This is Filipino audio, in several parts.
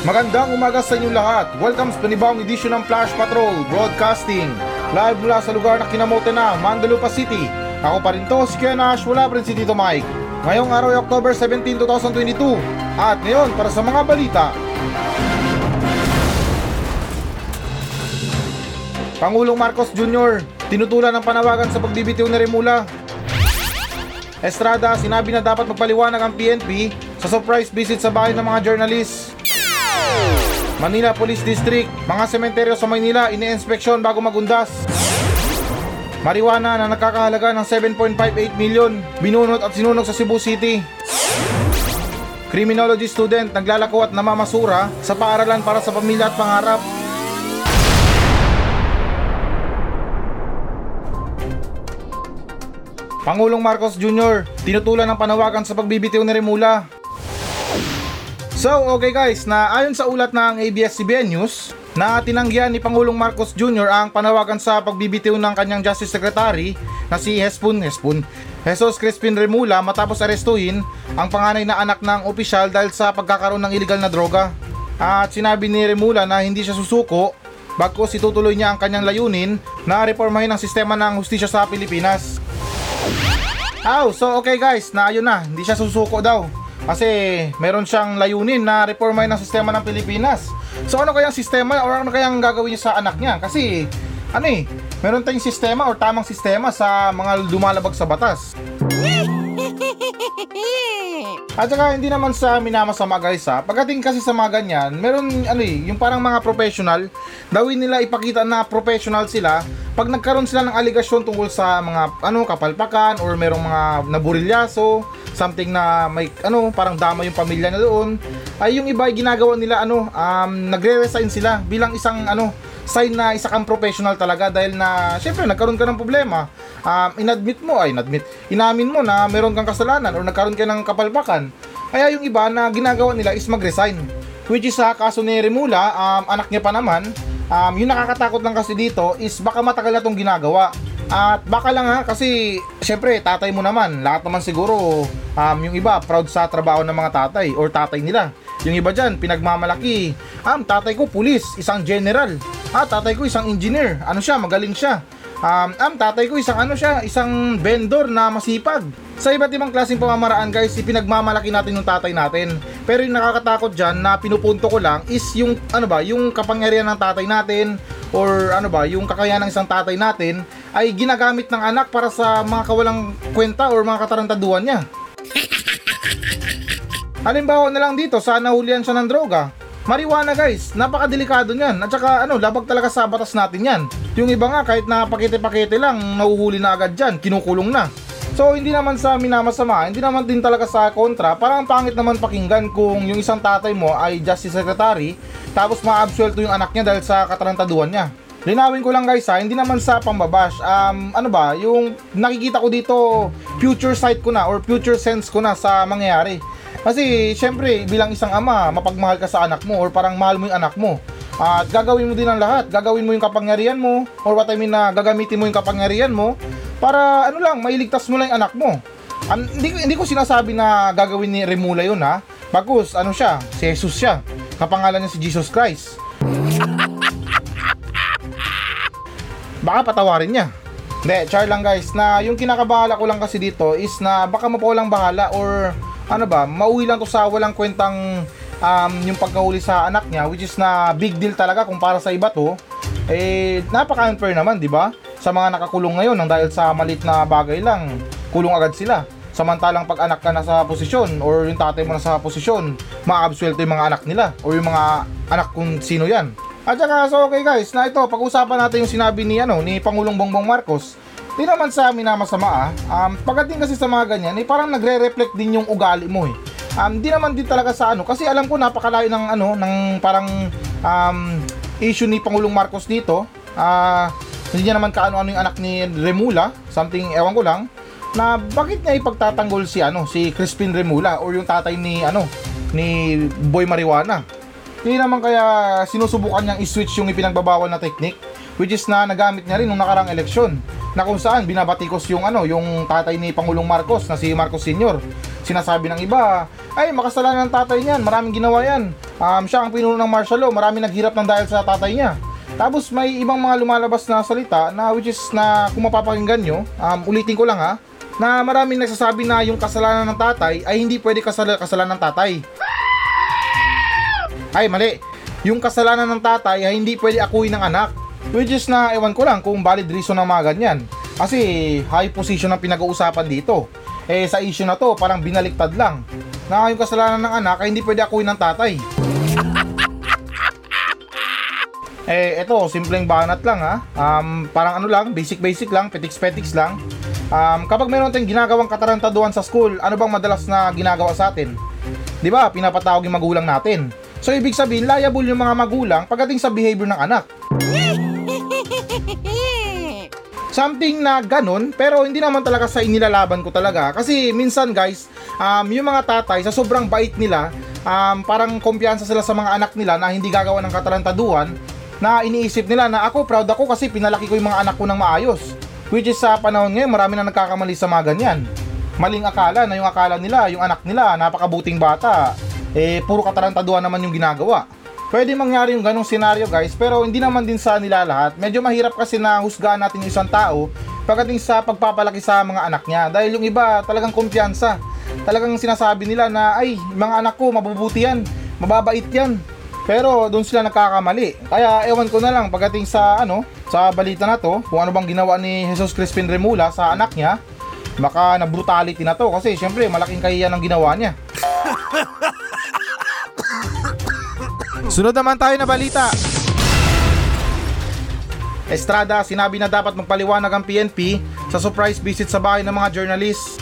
Magandang umaga sa inyong lahat. Welcome sa panibawang edisyon ng Flash Patrol Broadcasting. Live mula sa lugar na kinamote na, Mandalupa City. Ako pa rin to, si Ken wala pa rin si Tito Mike. Ngayong araw ay October 17, 2022. At ngayon, para sa mga balita. Pangulong Marcos Jr. tinutulan ng panawagan sa pagbibitiw ni Remula. Estrada, sinabi na dapat magpaliwanag ang PNP sa surprise visit sa bahay ng mga journalist. Manila Police District, mga sementeryo sa Maynila ine-inspeksyon bago magundas. Marijuana na nakakahalaga ng 7.58 million, binunot at sinunog sa Cebu City. Criminology student naglalako at namamasura sa paaralan para sa pamilya at pangarap. Pangulong Marcos Jr. tinutulan ng panawagan sa pagbibitiw ni Remula. So, okay guys, na ayon sa ulat ng ABS-CBN News, na tinanggihan ni Pangulong Marcos Jr. ang panawagan sa pagbibitiw ng kanyang Justice Secretary na si Hespon Hespon Jesus Crispin Remula matapos arestuhin ang panganay na anak ng opisyal dahil sa pagkakaroon ng illegal na droga. At sinabi ni Remula na hindi siya susuko bagkos itutuloy niya ang kanyang layunin na reformahin ang sistema ng hustisya sa Pilipinas. Aw, so okay guys, na ayun na, hindi siya susuko daw. Kasi meron siyang layunin na reformahin ang sistema ng Pilipinas. So ano kayang sistema or ano kayang gagawin niya sa anak niya? Kasi ano eh, meron tayong sistema or tamang sistema sa mga lumalabag sa batas. At saka hindi naman sa minamasama guys ha. Pagdating kasi sa mga ganyan, meron ano eh, yung parang mga professional, dawin nila ipakita na professional sila pag nagkaroon sila ng aligasyon tungkol sa mga ano kapalpakan or merong mga naburilyaso, something na may ano parang dama yung pamilya na doon, ay yung iba ay ginagawa nila ano um, nagre-resign sila bilang isang ano sign na isa kang professional talaga dahil na syempre nagkaroon ka ng problema. Um, inadmit mo ay inadmit. Inamin mo na meron kang kasalanan or nagkaroon ka ng kapalpakan. Kaya yung iba na ginagawa nila is mag-resign. Which is sa kaso ni Remula um, anak niya pa naman um, yung nakakatakot lang kasi dito is baka matagal na tong ginagawa. At baka lang ha kasi syempre tatay mo naman. Lahat naman siguro um, yung iba proud sa trabaho ng mga tatay or tatay nila. Yung iba dyan, pinagmamalaki. Um, tatay ko, pulis, isang general. Ah, tatay ko, isang engineer. Ano siya, magaling siya. Um, um, tatay ko, isang ano siya, isang vendor na masipag. Sa iba't ibang klaseng pamamaraan guys, ipinagmamalaki natin yung tatay natin. Pero yung nakakatakot dyan na pinupunto ko lang is yung ano ba, yung kapangyarihan ng tatay natin or ano ba, yung kakayahan ng isang tatay natin ay ginagamit ng anak para sa mga kawalang kwenta or mga katarantaduhan niya. Halimbawa na lang dito sa nahulihan siya ng droga. Marijuana guys, napakadelikado niyan. At saka ano, labag talaga sa batas natin yan. Yung iba nga kahit na pakete-pakete lang, nahuhuli na agad dyan, kinukulong na. So hindi naman sa minamasama, hindi naman din talaga sa kontra, parang pangit naman pakinggan kung yung isang tatay mo ay Justice Secretary, tapos ma-absuelto yung anak niya dahil sa katarantaduhan niya. Linawin ko lang guys ha, hindi naman sa pambabash. Um, ano ba, yung nakikita ko dito, future sight ko na or future sense ko na sa mangyayari. Kasi syempre bilang isang ama, mapagmahal ka sa anak mo or parang mahal mo yung anak mo. At gagawin mo din ang lahat. Gagawin mo yung kapangyarihan mo or what I mean na gagamitin mo yung kapangyarihan mo para ano lang, mailigtas mo lang yung anak mo. An- hindi, hindi ko sinasabi na gagawin ni Remula yun ha. Bagus, ano siya? Si Jesus siya. Kapangalan niya si Jesus Christ. Baka patawarin niya. Hindi, char lang guys, na yung kinakabahala ko lang kasi dito is na baka mapawalang bahala or ano ba, mauwi lang to sa walang kwentang um, yung pagkahuli sa anak niya which is na big deal talaga kung para sa iba to eh napaka-unfair naman, di ba? Sa mga nakakulong ngayon nang dahil sa malit na bagay lang, kulong agad sila. Samantalang pag anak ka na sa posisyon or yung tatay mo na sa posisyon, maabsuelto yung mga anak nila or yung mga anak kung sino yan. At saka, so okay guys, na ito, pag-usapan natin yung sinabi ni, ano, ni Pangulong Bongbong Marcos. Di naman sa amin na masama ah. Um, pagdating kasi sa mga ganyan, eh, parang nagre-reflect din yung ugali mo eh. Um, di naman din talaga sa ano, kasi alam ko napakalayo ng ano, ng parang um, issue ni Pangulong Marcos dito. Ah, uh, hindi niya naman kaano-ano yung anak ni Remula, something ewan ko lang na bakit niya ipagtatanggol si ano si Crispin Remula or yung tatay ni ano ni Boy Marijuana hindi naman kaya sinusubukan niyang i-switch yung ipinagbabawal na technique which is na nagamit niya rin nung nakarang eleksyon na kung saan binabatikos yung ano yung tatay ni Pangulong Marcos na si Marcos Sr. Sinasabi ng iba, ay makasalanan ng tatay niyan, maraming ginawa yan. Um, siya ang pinuno ng martial law, maraming naghirap ng dahil sa tatay niya. Tapos may ibang mga lumalabas na salita na which is na kung mapapakinggan nyo, um, ulitin ko lang ha, na maraming nagsasabi na yung kasalanan ng tatay ay hindi pwede kasal- kasalanan ng tatay. Ay, mali. Yung kasalanan ng tatay ay hindi pwede akuin ng anak. Which is na, ewan ko lang kung valid reason ng mga ganyan. Kasi high position ang pinag-uusapan dito. Eh sa issue na to, parang binaliktad lang. Na yung kasalanan ng anak ay hindi pwede akuin ng tatay. Eh, eto, simpleng banat lang ha. Um, parang ano lang, basic-basic lang, petiks-petiks lang. Um, kapag meron tayong ginagawang katarantaduhan sa school, ano bang madalas na ginagawa sa atin? 'Di ba? Pinapatawag yung magulang natin. So ibig sabihin, liable yung mga magulang pagdating sa behavior ng anak. Something na ganun, pero hindi naman talaga sa inilalaban ko talaga. Kasi minsan guys, um, yung mga tatay, sa sobrang bait nila, um, parang kumpiyansa sila sa mga anak nila na hindi gagawa ng katarantaduhan, na iniisip nila na ako, proud ako kasi pinalaki ko yung mga anak ko ng maayos. Which is sa panahon ngayon, marami na nagkakamali sa mga ganyan. Maling akala na yung akala nila, yung anak nila, napakabuting bata, eh puro katarantaduhan naman yung ginagawa. Pwede mangyari yung ganong senaryo guys, pero hindi naman din sa nila lahat. Medyo mahirap kasi na husgahan natin yung isang tao pagdating sa pagpapalaki sa mga anak niya. Dahil yung iba talagang kumpiyansa. Talagang sinasabi nila na ay, mga anak ko mabubuti yan, mababait yan. Pero doon sila nagkakamali. Kaya ewan ko na lang pagdating sa ano, sa balita na to, kung ano bang ginawa ni Jesus Crispin Remula sa anak niya, baka na brutality na to kasi syempre malaking kahiyan ang ginawa niya. Sunod naman tayo na balita. Estrada, sinabi na dapat magpaliwanag ang PNP sa surprise visit sa bahay ng mga journalist.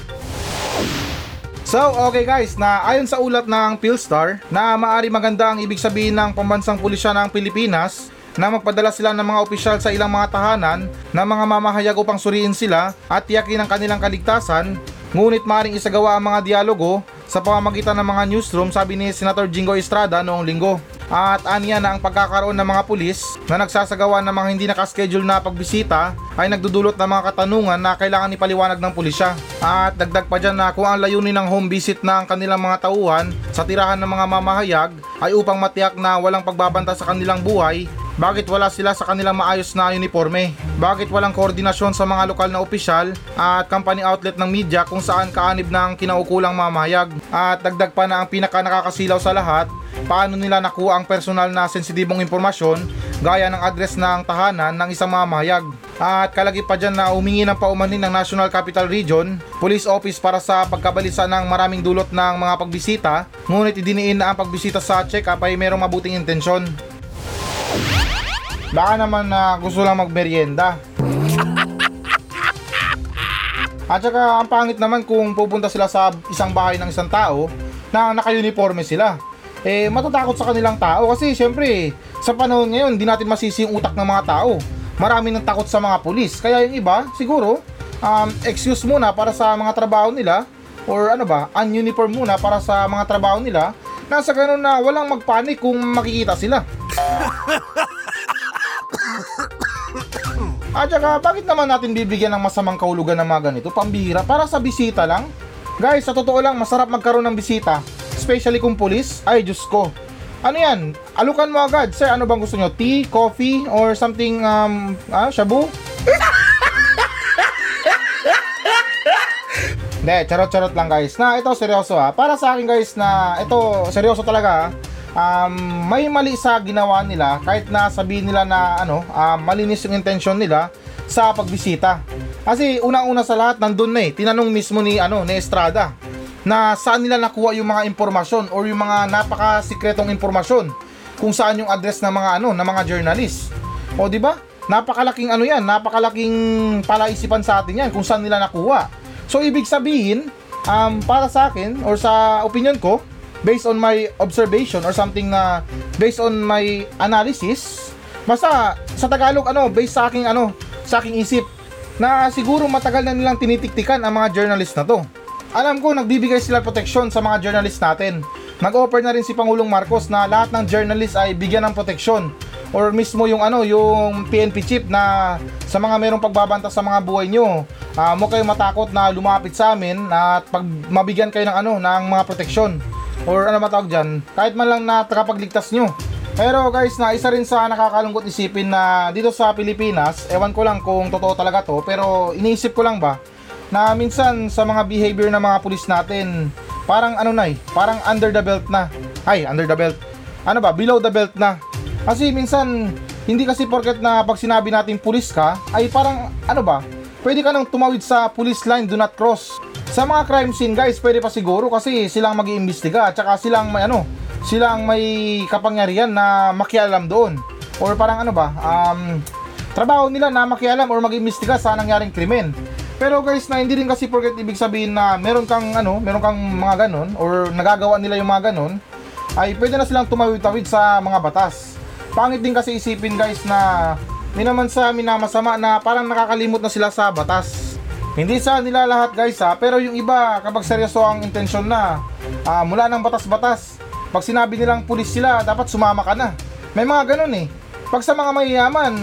So, okay guys, na ayon sa ulat ng Philstar na maari maganda ang ibig sabihin ng pambansang pulisya ng Pilipinas na magpadala sila ng mga opisyal sa ilang mga tahanan na mga mamahayag upang suriin sila at tiyakin ang kanilang kaligtasan ngunit maaaring isagawa ang mga dialogo sa pamamagitan ng mga newsroom sabi ni Senator Jingo Estrada noong linggo. At aniya na ang pagkakaroon ng mga pulis na nagsasagawa ng mga hindi nakaschedule na pagbisita ay nagdudulot ng mga katanungan na kailangan ipaliwanag ng pulisya. At dagdag pa dyan na kung ang layunin ng home visit ng kanilang mga tauhan sa tirahan ng mga mamahayag ay upang matiyak na walang pagbabanta sa kanilang buhay, bakit wala sila sa kanilang maayos na uniforme? Bakit walang koordinasyon sa mga lokal na opisyal at company outlet ng media kung saan kaanib ng kinaukulang mamahayag? At dagdag pa na ang pinaka nakakasilaw sa lahat, paano nila nakuha ang personal na sensitibong impormasyon gaya ng address ng tahanan ng isang mamahayag. At kalagi pa dyan na umingi ng paumanin ng National Capital Region, Police Office para sa pagkabalisa ng maraming dulot ng mga pagbisita, ngunit idiniin na ang pagbisita sa check-up ay mayroong mabuting intensyon. Baka naman na gusto lang magmerienda. At saka ang pangit naman kung pupunta sila sa isang bahay ng isang tao na naka-uniforme sila. Eh matatakot sa kanilang tao kasi syempre sa panahon ngayon hindi natin masisi yung utak ng mga tao. Marami nang takot sa mga pulis. Kaya yung iba siguro um, excuse muna para sa mga trabaho nila or ano ba, ununiform muna para sa mga trabaho nila nasa ganun na walang magpanik kung makikita sila. At saka, bakit naman natin bibigyan ng masamang kahulugan ng mga ganito? Pambihira, para sa bisita lang? Guys, sa totoo lang, masarap magkaroon ng bisita. Especially kung pulis. Ay, Diyos ko. Ano yan? Alukan mo agad. Sir, ano bang gusto nyo? Tea, coffee, or something, um, ah, shabu? Hindi, charot-charot lang guys. Na, ito seryoso ha. Para sa akin guys na, ito seryoso talaga ha um, may mali sa ginawa nila kahit na sabihin nila na ano, um, malinis yung intention nila sa pagbisita. Kasi unang-una sa lahat nandun na eh, tinanong mismo ni ano, ni Estrada na saan nila nakuha yung mga impormasyon or yung mga napaka-sikretong impormasyon kung saan yung address ng mga ano, ng mga journalist. O di ba? Napakalaking ano yan, napakalaking palaisipan sa atin yan kung saan nila nakuha. So ibig sabihin, um, para sa akin or sa opinion ko, based on my observation or something na based on my analysis basta sa Tagalog ano based sa aking ano sa aking isip na siguro matagal na nilang tinitiktikan ang mga journalist na to. Alam ko nagbibigay sila proteksyon sa mga journalist natin. Nag-offer na rin si Pangulong Marcos na lahat ng journalist ay bigyan ng proteksyon. Or mismo yung ano yung PNP chip na sa mga merong pagbabanta sa mga buhay nyo uh, mo kayo matakot na lumapit sa amin at pag mabigyan kayo ng ano ng mga proteksyon or ano matawag dyan? Kahit man lang na takapagligtas nyo. Pero guys na isa rin sa nakakalungkot isipin na dito sa Pilipinas ewan ko lang kung totoo talaga to pero iniisip ko lang ba na minsan sa mga behavior ng mga pulis natin parang ano na eh parang under the belt na. Ay under the belt. Ano ba? Below the belt na. Kasi minsan hindi kasi porket na pag sinabi natin pulis ka ay parang ano ba? Pwede ka nang tumawid sa police line do not cross. Sa mga crime scene guys, pwede pa siguro kasi silang mag-iimbestiga at saka silang may ano, silang may kapangyarihan na makialam doon. Or parang ano ba, um, trabaho nila na makialam or mag-iimbestiga sa nangyaring krimen. Pero guys, na hindi rin kasi porket ibig sabihin na meron kang ano, meron kang mga ganon or nagagawa nila yung mga ganon, ay pwede na silang tumawid-tawid sa mga batas. Pangit din kasi isipin guys na may naman sa amin na masama na parang nakakalimot na sila sa batas. Hindi sa nila lahat guys ha, pero yung iba kapag seryoso ang intensyon na uh, mula ng batas-batas, pag sinabi nilang pulis sila, dapat sumama ka na. May mga ganun eh. Pag sa mga mayayaman,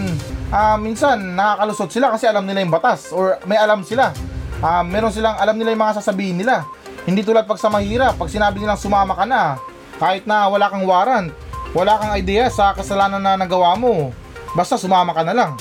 uh, minsan nakakalusot sila kasi alam nila yung batas or may alam sila. Uh, meron silang alam nila yung mga sasabihin nila. Hindi tulad pag sa mahirap, pag sinabi nilang sumama ka na, kahit na wala kang warrant, wala kang idea sa kasalanan na nagawa mo, Basta sumama ka na lang.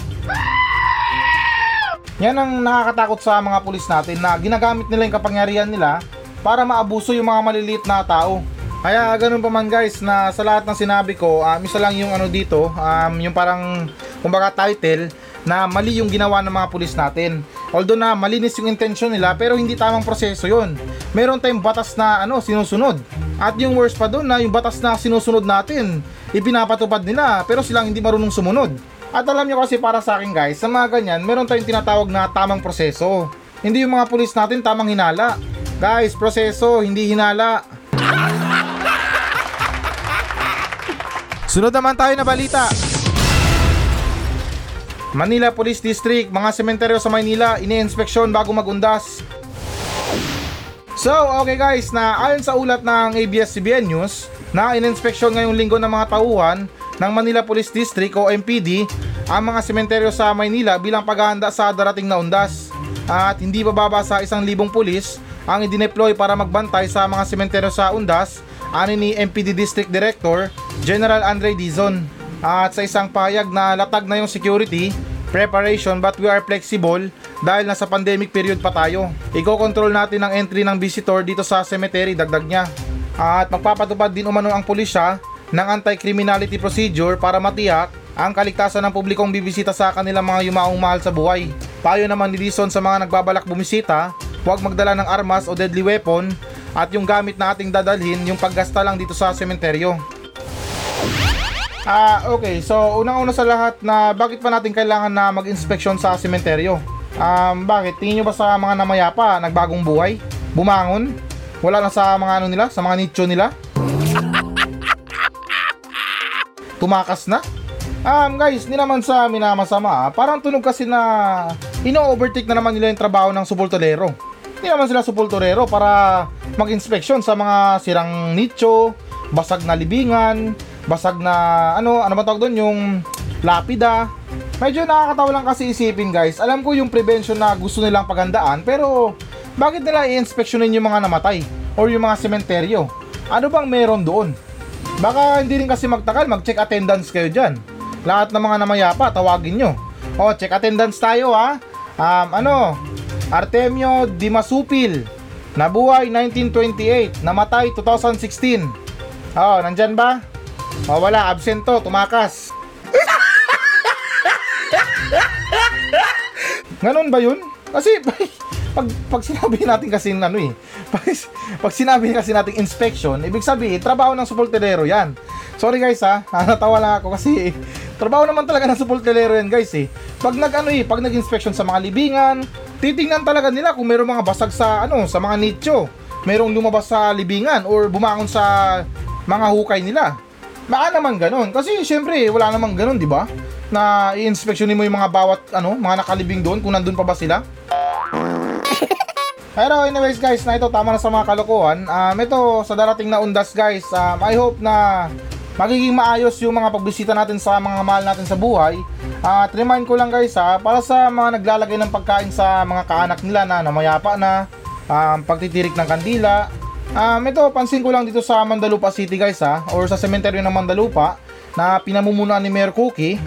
Yan ang nakakatakot sa mga pulis natin na ginagamit nila yung kapangyarihan nila para maabuso yung mga maliliit na tao. Kaya ganun pa man guys na sa lahat ng sinabi ko, um, isa lang yung ano dito, um, yung parang kumbaga title na mali yung ginawa ng mga pulis natin. Although na malinis yung intention nila pero hindi tamang proseso yon. Meron tayong batas na ano sinusunod. At yung worst pa doon na yung batas na sinusunod natin ipinapatupad nila pero silang hindi marunong sumunod. At alam nyo kasi para sa akin guys, sa mga ganyan, meron tayong tinatawag na tamang proseso. Hindi yung mga pulis natin tamang hinala. Guys, proseso, hindi hinala. Sunod naman tayo na balita. Manila Police District, mga sementeryo sa Maynila, ini-inspeksyon bago magundas. So, okay guys, na ayon sa ulat ng ABS-CBN News, na ininspeksyon ngayong linggo ng mga tauhan ng Manila Police District o MPD ang mga sementeryo sa Maynila bilang paghahanda sa darating na undas. At hindi bababa sa isang libong pulis ang idineploy para magbantay sa mga sementeryo sa undas ani ni MPD District Director General Andre Dizon. At sa isang payag na latag na yung security preparation but we are flexible dahil nasa pandemic period pa tayo. Iko-control natin ang entry ng visitor dito sa cemetery, dagdag niya. At magpapatupad din umano ang pulisya ng anti-criminality procedure para matiyak ang kaligtasan ng publikong bibisita sa kanilang mga yumaong mahal sa buhay. Payo naman ni Dison sa mga nagbabalak bumisita, huwag magdala ng armas o deadly weapon at yung gamit na ating dadalhin yung paggasta lang dito sa sementeryo. Ah, okay. So, unang-una sa lahat na bakit pa natin kailangan na mag-inspeksyon sa sementeryo? Um, bakit? Tingin nyo ba sa mga namayapa, nagbagong buhay? Bumangon? Wala na sa mga ano nila, sa mga nicho nila. Tumakas na. Um, guys, ni naman sa amin na masama. Parang tunog kasi na ino-overtake na naman nila yung trabaho ng supultolero. Hindi naman sila supultolero para mag-inspeksyon sa mga sirang nicho, basag na libingan, basag na ano, ano ba tawag doon, yung lapida. Medyo nakakatawa lang kasi isipin guys. Alam ko yung prevention na gusto nilang paghandaan pero bakit nila i-inspeksyonin yung mga namatay or yung mga sementeryo? Ano bang meron doon? Baka hindi rin kasi magtakal, mag-check attendance kayo dyan. Lahat ng mga namayapa, tawagin nyo. O, check attendance tayo ha. Um, ano, Artemio Dimasupil, nabuhay 1928, namatay 2016. Oh, nandyan ba? O, wala, absent to, tumakas. Ganon ba yun? Kasi, pag, pag sinabi natin kasi ano eh, pag, pag sinabi kasi natin inspection, ibig sabihin, trabaho ng supulterero yan. Sorry guys ha, natawa lang ako kasi trabaho naman talaga ng supulterero yan guys eh. Pag nag ano eh, pag nag-inspection sa mga libingan, titingnan talaga nila kung mayroong mga basag sa ano, sa mga nicho. Mayroong lumabas sa libingan or bumangon sa mga hukay nila. Baka naman ganun. Kasi syempre, wala namang ganun, di ba? Na i-inspeksyonin mo yung mga bawat ano, mga nakalibing doon kung nandun pa ba sila. Pero anyways guys, na ito tama na sa mga kalokohan. Um, ito sa darating na undas guys, um, I hope na magiging maayos yung mga pagbisita natin sa mga mahal natin sa buhay. At remind ko lang guys ha, para sa mga naglalagay ng pagkain sa mga kaanak nila na namayapa na, um, pagtitirik ng kandila. Um, ito, pansin ko lang dito sa Mandalupa City guys ha, or sa sementeryo ng Mandalupa na pinamumunuan ni Mayor Cookie.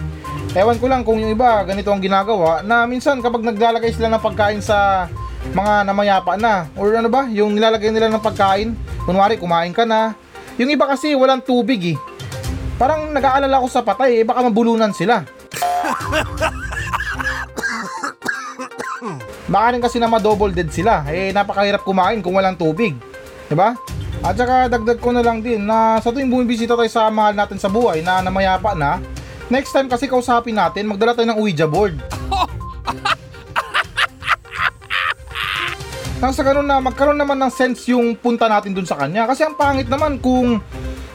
Ewan ko lang kung yung iba ganito ang ginagawa na minsan kapag naglalagay sila ng pagkain sa mga namayapa na or ano ba, yung nilalagay nila ng pagkain, kunwari kumain ka na. Yung iba kasi walang tubig eh. Parang nag-aalala ko sa patay eh, baka mabulunan sila. Baka kasi na ma-double dead sila. Eh, napakahirap kumain kung walang tubig. ba? At saka dagdag ko na lang din na sa tuwing bumibisita tayo sa mahal natin sa buhay na namayapa na, next time kasi kausapin natin, magdala tayo ng Ouija board. Nang sa ganun na magkaroon naman ng sense yung punta natin dun sa kanya. Kasi ang pangit naman kung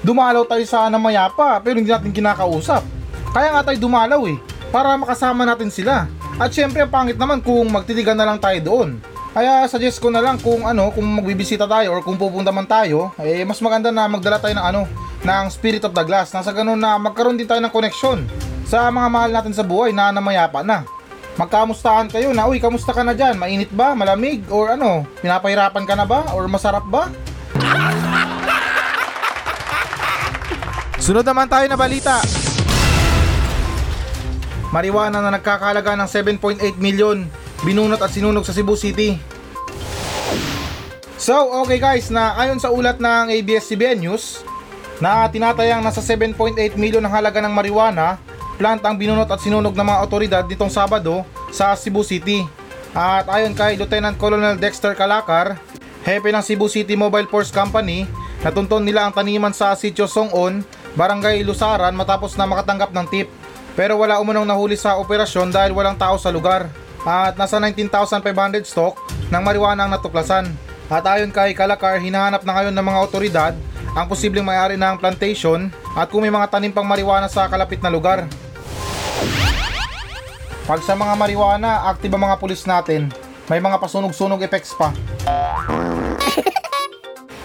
dumalaw tayo sa namayapa pero hindi natin kinakausap. Kaya nga tayo dumalaw eh, para makasama natin sila. At syempre ang pangit naman kung magtitigan na lang tayo doon. Kaya suggest ko na lang kung ano, kung magbibisita tayo or kung pupunta man tayo, eh mas maganda na magdala tayo ng ano, ng Spirit of the Glass. Nasa ganun na magkaroon din tayo ng koneksyon sa mga mahal natin sa buhay na namayapa na. Magkamustahan kayo na, uy, kamusta ka na dyan? Mainit ba? Malamig? Or ano? Pinapahirapan ka na ba? Or masarap ba? Sunod naman tayo na balita. Marijuana na nagkakalaga ng 7.8 million binunot at sinunog sa Cebu City. So, okay guys, na ayon sa ulat ng ABS-CBN News, na tinatayang nasa 7.8 million ang halaga ng marijuana, plant ang binunot at sinunog ng mga otoridad nitong Sabado sa Cebu City. At ayon kay Lieutenant Colonel Dexter Calakar, hepe ng Cebu City Mobile Force Company, natunton nila ang taniman sa Sitio Songon, Barangay Lusaran matapos na makatanggap ng tip. Pero wala umunong nahuli sa operasyon dahil walang tao sa lugar. At nasa 19,500 stock ng marijuana ang natuklasan. At ayon kay Kalakar, hinahanap na ngayon ng mga otoridad ang posibleng may-ari ng plantation at kung may mga tanim pang marijuana sa kalapit na lugar. Pag sa mga marijuana, active ang mga pulis natin. May mga pasunog-sunog effects pa.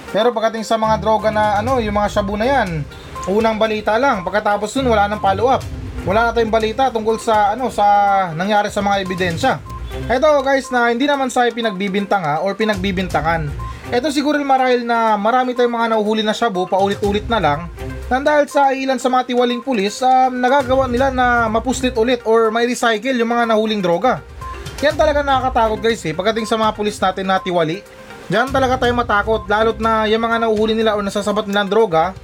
Pero pagdating sa mga droga na ano, yung mga shabu na yan, unang balita lang. Pagkatapos nun, wala nang follow-up. Wala na tayong balita tungkol sa ano sa nangyari sa mga ebidensya. Ito guys na hindi naman sa pinagbibintang ha, or pinagbibintangan. Ito siguro marahil na marami tayong mga nauhuli na shabu paulit-ulit na lang nang dahil sa ilan sa mga tiwaling pulis, um, nagagawa nila na mapuslit ulit or may recycle yung mga nahuling droga. Yan talaga nakakatakot guys eh, pagdating sa mga pulis natin na tiwali. Diyan talaga tayo matakot, lalo't na yung mga nahuhuli nila o nasasabat nilang droga,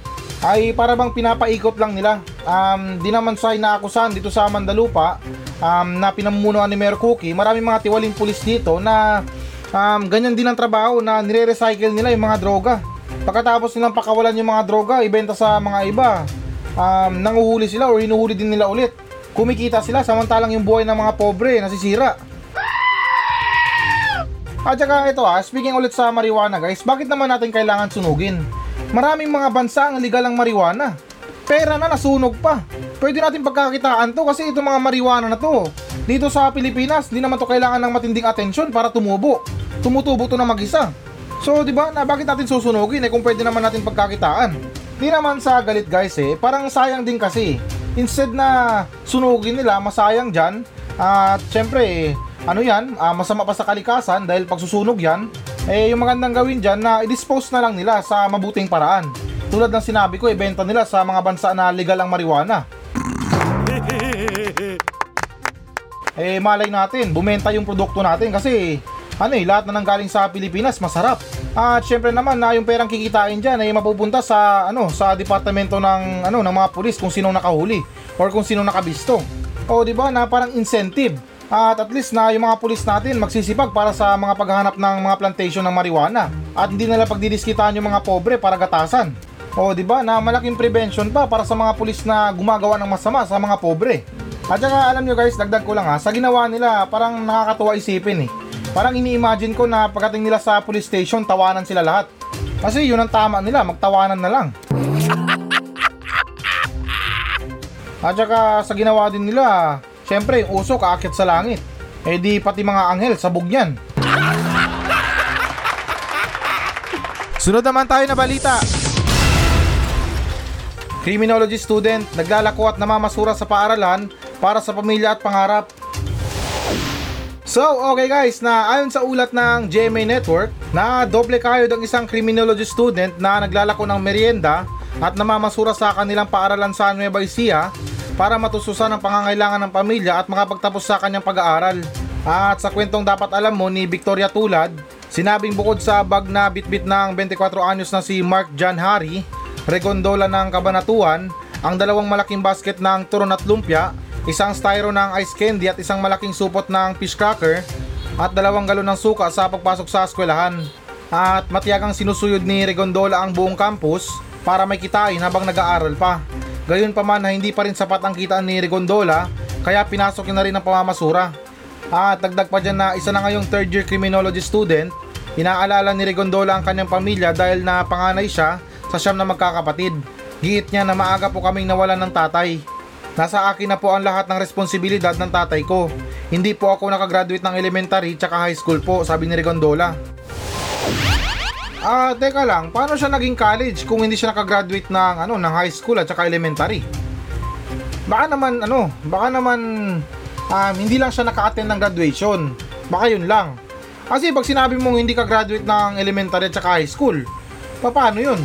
ay para bang pinapaikot lang nila. Um, di naman sa inaakusahan dito sa Mandalupa um, na pinamumunuan ni Mayor Cookie, maraming mga tiwaling pulis dito na um, ganyan din ang trabaho na nire-recycle nila yung mga droga. Pagkatapos nilang pakawalan yung mga droga, ibenta sa mga iba, um, nanguhuli sila o hinuhuli din nila ulit. Kumikita sila samantalang yung buhay ng mga pobre nasisira. At saka ito ah, speaking ulit sa marijuana guys, bakit naman natin kailangan sunugin? Maraming mga bansa ang legal ang marijuana. Pera na nasunog pa. Pwede natin pagkakitaan to kasi itong mga marijuana na to. Dito sa Pilipinas, hindi naman to kailangan ng matinding atensyon para tumubo. Tumutubo to na mag-isa. So, di ba, na bakit natin susunugin eh kung pwede naman natin pagkakitaan? Di naman sa galit guys eh, parang sayang din kasi. Instead na sunugin nila, masayang dyan. At syempre eh, ano yan, ah, masama pa sa kalikasan dahil pag susunog yan, eh yung magandang gawin dyan na i-dispose na lang nila sa mabuting paraan. Tulad ng sinabi ko, ibenta nila sa mga bansa na legal ang marijuana. eh malay natin, bumenta yung produkto natin kasi ano eh, lahat na nanggaling sa Pilipinas masarap. At syempre naman na yung perang kikitain diyan ay mapupunta sa ano sa departamento ng ano ng mga pulis kung sino nakahuli or kung sino nakabisto. O di ba na parang incentive. At at least na yung mga pulis natin magsisipag para sa mga paghahanap ng mga plantation ng marijuana at hindi nila pagdidiskitaan yung mga pobre para gatasan. O di ba na malaking prevention pa para sa mga pulis na gumagawa ng masama sa mga pobre. At saka alam nyo guys, dagdag ko lang ha, sa ginawa nila parang nakakatuwa isipin eh. Parang ini-imagine ko na pagdating nila sa police station, tawanan sila lahat. Kasi yun ang tama nila, magtawanan na lang. At saka sa ginawa din nila, syempre yung usok aakyat sa langit. Eh di pati mga anghel sabog yan. Sunod naman tayo na balita. Criminology student, naglalako at namamasura sa paaralan para sa pamilya at pangarap. So, okay guys, na ayon sa ulat ng GMA Network, na doble kayod ang isang criminology student na naglalako ng merienda at namamasura sa kanilang paaralan sa Nueva Ecija para matususan ang pangangailangan ng pamilya at makapagtapos sa kanyang pag-aaral. At sa kwentong dapat alam mo ni Victoria Tulad, sinabing bukod sa bag na bitbit ng 24 anyos na si Mark John Harry, regondola ng kabanatuan, ang dalawang malaking basket ng turon at lumpia, isang styro ng ice candy at isang malaking supot ng fish cracker, at dalawang galon ng suka sa pagpasok sa eskwelahan. At matiyagang sinusuyod ni Regondola ang buong campus para may kitain habang nag-aaral pa. Gayon pa man na hindi pa rin sapat ang kitaan ni Regondola, kaya pinasok niya na rin ang pamamasura. At dagdag pa dyan na isa na ngayong third year criminology student, inaalala ni Regondola ang kanyang pamilya dahil na panganay siya sa siyam na magkakapatid. Giit niya na maaga po kaming nawalan ng tatay. Nasa akin na po ang lahat ng responsibilidad ng tatay ko. Hindi po ako nakagraduate ng elementary tsaka high school po, sabi ni Regondola. Ah, teka lang, paano siya naging college kung hindi siya nakagraduate ng ano, ng high school at saka elementary? Baka naman ano, baka naman um, hindi lang siya naka-attend ng graduation. Baka yun lang. Kasi pag sinabi mong hindi ka graduate ng elementary at saka high school, pa- paano yun?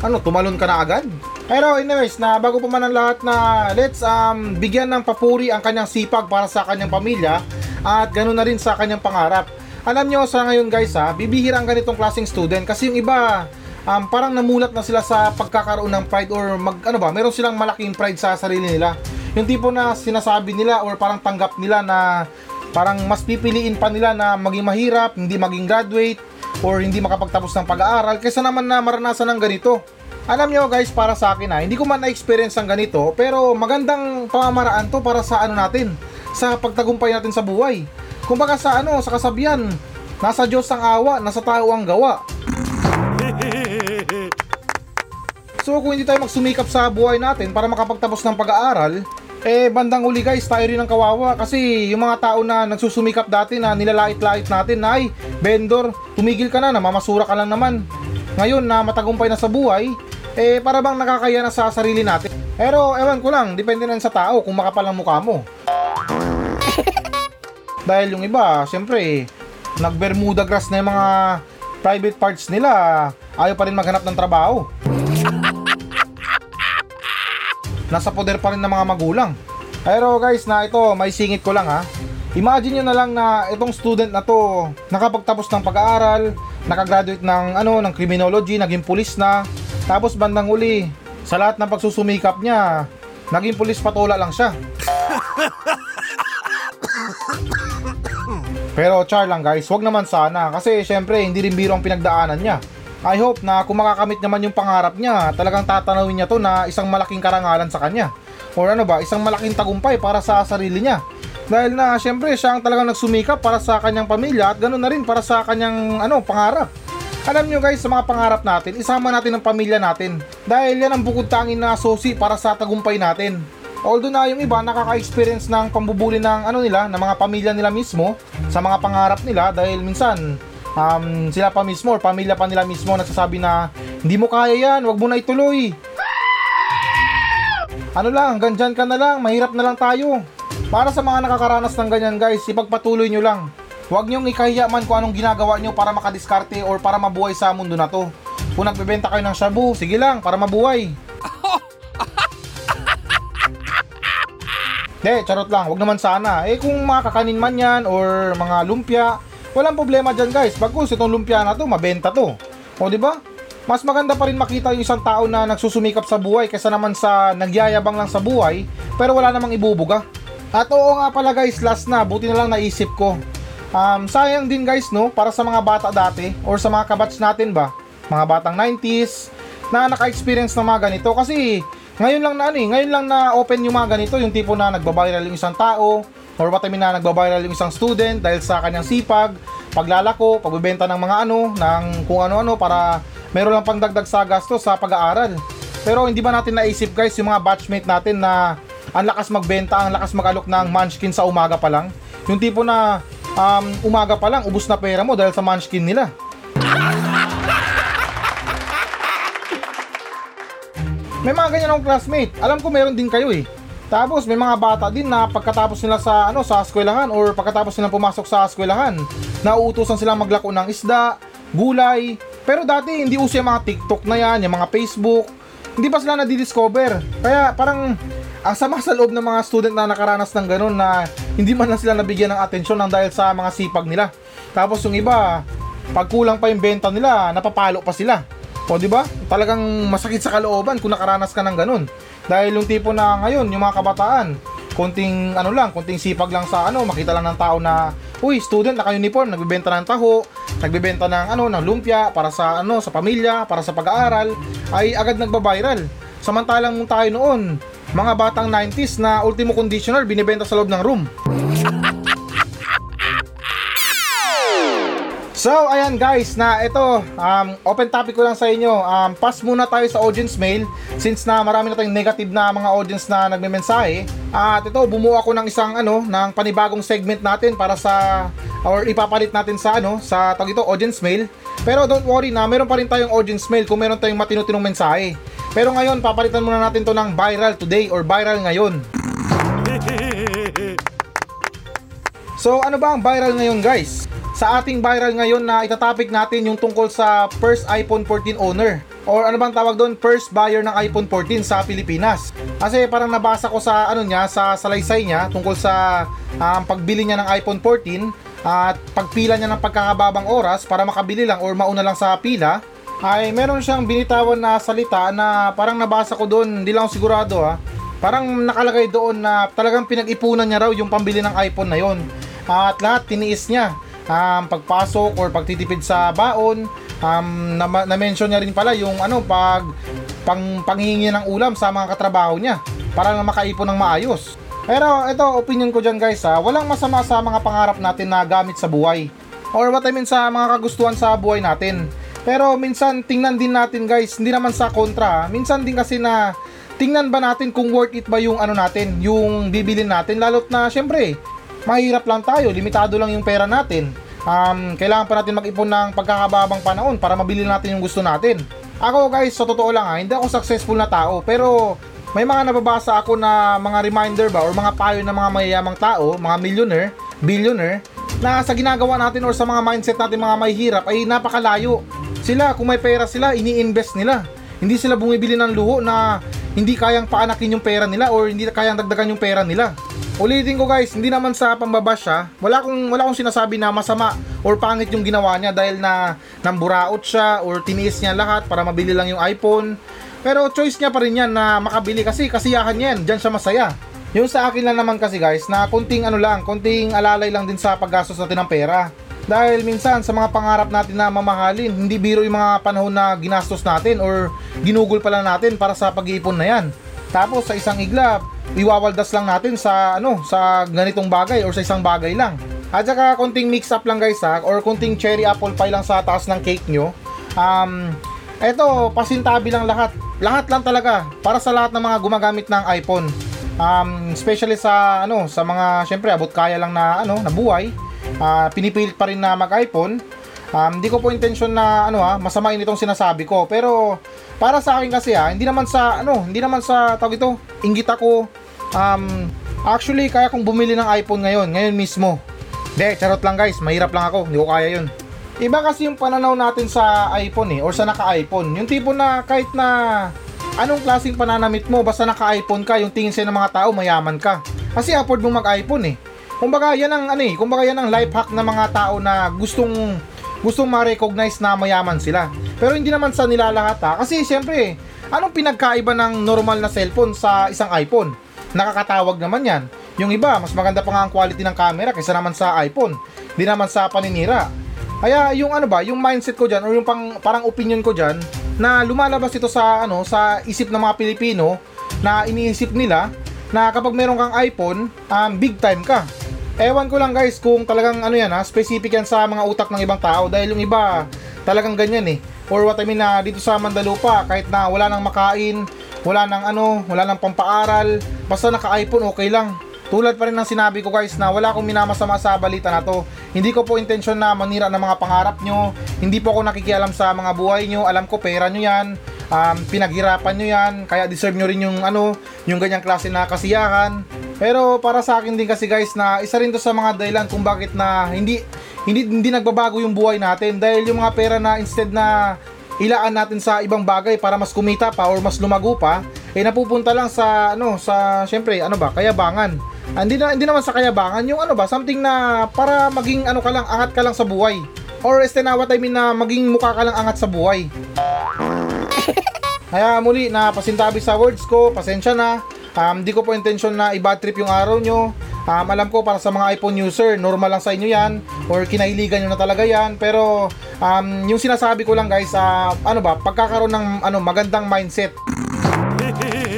Ano, tumalon ka na agad? Pero anyways, na bago pa man ang lahat na let's um, bigyan ng papuri ang kanyang sipag para sa kanyang pamilya at ganoon na rin sa kanyang pangarap. Alam nyo sa ngayon guys ha, bibihira ang ganitong klaseng student kasi yung iba um, parang namulat na sila sa pagkakaroon ng pride or mag ano ba, meron silang malaking pride sa sarili nila. Yung tipo na sinasabi nila or parang tanggap nila na parang mas pipiliin pa nila na maging mahirap, hindi maging graduate or hindi makapagtapos ng pag-aaral kaysa naman na maranasan ng ganito. Alam nyo guys, para sa akin ha, hindi ko man na-experience ang ganito, pero magandang pamamaraan to para sa ano natin, sa pagtagumpay natin sa buhay. Kumbaga sa ano, sa kasabihan, nasa Diyos ang awa, nasa tao ang gawa. So kung hindi tayo magsumikap sa buhay natin para makapagtapos ng pag-aaral, eh bandang uli guys, tayo rin ang kawawa kasi yung mga tao na nagsusumikap dati na nilalait-lait natin na ay, vendor, tumigil ka na, namamasura ka lang naman. Ngayon na matagumpay na sa buhay, eh para bang nakakaya na sa sarili natin. Pero ewan ko lang, depende na sa tao kung makapal ang mukha mo. Dahil yung iba, syempre, nag-Bermuda grass na yung mga private parts nila, ayaw pa rin maghanap ng trabaho. Nasa poder pa rin ng mga magulang. Pero guys, na ito, may singit ko lang ha. Imagine nyo na lang na itong student na to, nakapagtapos ng pag-aaral, nakagraduate ng ano, ng criminology, naging pulis na, tapos bandang uli, sa lahat ng pagsusumikap niya, naging pulis patola lang siya. Pero char lang guys, wag naman sana kasi syempre hindi rin biro ang pinagdaanan niya. I hope na kung makakamit naman yung pangarap niya, talagang tatanawin niya to na isang malaking karangalan sa kanya. Or ano ba, isang malaking tagumpay para sa sarili niya. Dahil na syempre siya ang talagang nagsumikap para sa kanyang pamilya at ganoon na rin para sa kanyang ano, pangarap. Alam nyo guys, sa mga pangarap natin, isama natin ang pamilya natin. Dahil yan ang bukod tanging na susi para sa tagumpay natin. Although na yung iba nakaka-experience ng pambubuli ng ano nila, ng mga pamilya nila mismo sa mga pangarap nila dahil minsan um, sila pa mismo or pamilya pa nila mismo nagsasabi na hindi mo kaya yan, wag mo na ituloy. Ano lang, hanggang dyan ka na lang, mahirap na lang tayo. Para sa mga nakakaranas ng ganyan guys, ipagpatuloy nyo lang. Huwag nyong ikahiya man kung anong ginagawa nyo para makadiskarte or para mabuhay sa mundo na to. Kung nagbebenta kayo ng shabu, sige lang, para mabuhay. De, charot lang, wag naman sana. Eh kung mga kakanin man yan or mga lumpia, walang problema dyan guys. Bagkus itong lumpia na to, mabenta to. O di ba? Mas maganda pa rin makita yung isang tao na nagsusumikap sa buhay kaysa naman sa nagyayabang lang sa buhay pero wala namang ibubuga. At oo nga pala guys, last na, buti na lang naisip ko. Um, sayang din guys no, para sa mga bata dati or sa mga kabats natin ba, mga batang 90s na naka-experience ng mga ganito kasi ngayon lang na ano eh, ngayon lang na open yung mga ganito, yung tipo na nagbabiral yung isang tao, or what I mean na nagbabiral yung isang student dahil sa kanyang sipag, paglalako, pagbebenta ng mga ano, ng kung ano-ano para meron lang pangdagdag sa gastos sa pag-aaral. Pero hindi ba natin naisip guys yung mga batchmate natin na ang lakas magbenta, ang lakas mag-alok ng munchkin sa umaga pa lang? Yung tipo na um, umaga pa lang, ubus na pera mo dahil sa munchkin nila. May mga ganyan akong classmate. Alam ko meron din kayo eh. Tapos may mga bata din na pagkatapos nila sa ano sa eskwelahan or pagkatapos nila pumasok sa eskwelahan, nauutosan silang maglako ng isda, gulay. Pero dati hindi uso yung mga TikTok na yan, yung mga Facebook. Hindi pa sila nadidiscover. Kaya parang ang sama sa loob ng mga student na nakaranas ng ganun na hindi man lang sila nabigyan ng atensyon ng dahil sa mga sipag nila. Tapos yung iba, pag kulang pa yung benta nila, napapalo pa sila. O di ba? Talagang masakit sa kalooban kung nakaranas ka ng ganun. Dahil yung tipo na ngayon, yung mga kabataan, konting ano lang, konting sipag lang sa ano, makita lang ng tao na, uy, student naka-uniform, nagbebenta ng taho, nagbebenta ng ano, ng lumpia para sa ano, sa pamilya, para sa pag-aaral, ay agad nagba-viral. Samantalang tayo noon, mga batang 90s na ultimo conditioner binibenta sa loob ng room. So, ayan guys, na ito, um, open topic ko lang sa inyo. Um, pass muna tayo sa audience mail since na marami na tayong negative na mga audience na nagme-mensahe. At ito, bumuo ako ng isang ano, ng panibagong segment natin para sa or ipapalit natin sa ano, sa tag ito, audience mail. Pero don't worry na, meron pa rin tayong audience mail kung meron tayong matino-tinong mensahe. Pero ngayon, papalitan muna natin to ng viral today or viral ngayon. So ano ba ang viral ngayon guys? Sa ating viral ngayon na itatopic natin yung tungkol sa first iPhone 14 owner or ano bang tawag doon first buyer ng iPhone 14 sa Pilipinas. Kasi parang nabasa ko sa ano niya sa salaysay niya tungkol sa um, pagbili niya ng iPhone 14 at pagpila niya ng pagkakababang oras para makabili lang or mauna lang sa pila ay meron siyang binitawan na salita na parang nabasa ko doon, hindi lang sigurado ha. Parang nakalagay doon na talagang pinag-ipunan niya raw yung pambili ng iPhone na yon. At lahat tiniis niya um, pagpasok or pagtitipid sa baon. Um, na, na-mention niya rin pala yung ano pag pang panghihingi ng ulam sa mga katrabaho niya para na makaipon ng maayos. Pero ito opinion ko diyan guys ha, walang masama sa mga pangarap natin na gamit sa buhay. Or what I mean sa mga kagustuhan sa buhay natin. Pero minsan tingnan din natin guys, hindi naman sa kontra. ha. Minsan din kasi na tingnan ba natin kung worth it ba yung ano natin, yung bibilin natin lalot na syempre mahirap lang tayo, limitado lang yung pera natin. Um, kailangan pa natin mag-ipon ng pagkakababang panahon para mabili natin yung gusto natin. Ako guys, sa totoo lang ha, hindi ako successful na tao, pero may mga nababasa ako na mga reminder ba or mga payo ng mga mayayamang tao, mga millionaire, billionaire, na sa ginagawa natin or sa mga mindset natin mga mahihirap ay napakalayo. Sila, kung may pera sila, ini-invest nila. Hindi sila bumibili ng luho na hindi kayang paanakin yung pera nila or hindi kayang dagdagan yung pera nila. Ulitin ko guys, hindi naman sa pambabash ha. Wala akong wala akong sinasabi na masama or pangit yung ginawa niya dahil na namburaot siya or tiniis niya lahat para mabili lang yung iPhone. Pero choice niya pa rin yan na makabili kasi kasiyahan yan, diyan siya masaya. Yung sa akin lang naman kasi guys, na kunting ano lang, kunting alalay lang din sa paggastos natin ng pera. Dahil minsan sa mga pangarap natin na mamahalin, hindi biro yung mga panahon na ginastos natin or ginugol pala natin para sa pag-iipon na yan. Tapos sa isang iglap, iwawaldas lang natin sa ano, sa ganitong bagay or sa isang bagay lang. At saka konting mix up lang guys ha, or konting cherry apple pie lang sa taas ng cake nyo. Um, eto, pasintabi lang lahat. Lahat lang talaga para sa lahat ng mga gumagamit ng iPhone. Um, especially sa ano, sa mga syempre abot kaya lang na ano, na buhay. Ah, pinipilit pa rin na mag-iPhone. Um, hindi ko po intention na ano ha, masamain itong sinasabi ko, pero para sa akin kasi ha, hindi naman sa ano, hindi naman sa tawag ito, inggit ako. Um, actually kaya kong bumili ng iPhone ngayon, ngayon mismo. Hindi, charot lang guys, mahirap lang ako, hindi ko kaya yun. Iba kasi yung pananaw natin sa iPhone eh, or sa naka-iPhone. Yung tipo na kahit na anong klaseng pananamit mo, basta naka-iPhone ka, yung tingin sa'yo ng mga tao, mayaman ka. Kasi afford mo mag-iPhone eh. Kumbaga yan ang ano eh, kumbaga yan ang life hack ng mga tao na gustong gustong ma-recognize na mayaman sila. Pero hindi naman sa nilalahat ha. Kasi siyempre, anong pinagkaiba ng normal na cellphone sa isang iPhone? Nakakatawag naman yan. Yung iba, mas maganda pa nga ang quality ng camera kaysa naman sa iPhone. Hindi naman sa paninira. Kaya yung ano ba, yung mindset ko diyan or yung pang, parang opinion ko diyan na lumalabas ito sa ano sa isip ng mga Pilipino na iniisip nila na kapag meron kang iPhone, um, big time ka. Ewan ko lang guys kung talagang ano yan ha, specific yan sa mga utak ng ibang tao dahil yung iba talagang ganyan eh. Or what I mean na dito sa Mandalupa kahit na wala nang makain, wala nang ano, wala nang pampaaral, basta naka-iPhone okay lang. Tulad pa rin ng sinabi ko guys na wala akong minamasama sa balita na to. Hindi ko po intensyon na manira ng mga pangarap nyo. Hindi po ako nakikialam sa mga buhay nyo. Alam ko pera nyo yan. um, pinaghirapan nyo yan, kaya deserve nyo rin yung ano, yung ganyang klase na kasiyahan. Pero para sa akin din kasi guys na isa rin to sa mga dahilan kung bakit na hindi hindi hindi nagbabago yung buhay natin dahil yung mga pera na instead na ilaan natin sa ibang bagay para mas kumita pa or mas lumago pa, eh napupunta lang sa ano sa syempre ano ba, kayabangan. Ah, Hindi na hindi naman sa kayabangan, yung ano ba, something na para maging ano ka lang, angat ka lang sa buhay. Or este na what I mean na maging mukha ka lang angat sa buhay. Kaya muli na pasintabi sa words ko, pasensya na. Um, di ko po intention na i-bad trip yung araw nyo. Um, alam ko para sa mga iPhone user, normal lang sa inyo yan or kinahiligan nyo na talaga yan. Pero um, yung sinasabi ko lang guys, ah, ano ba, pagkakaroon ng ano, magandang mindset.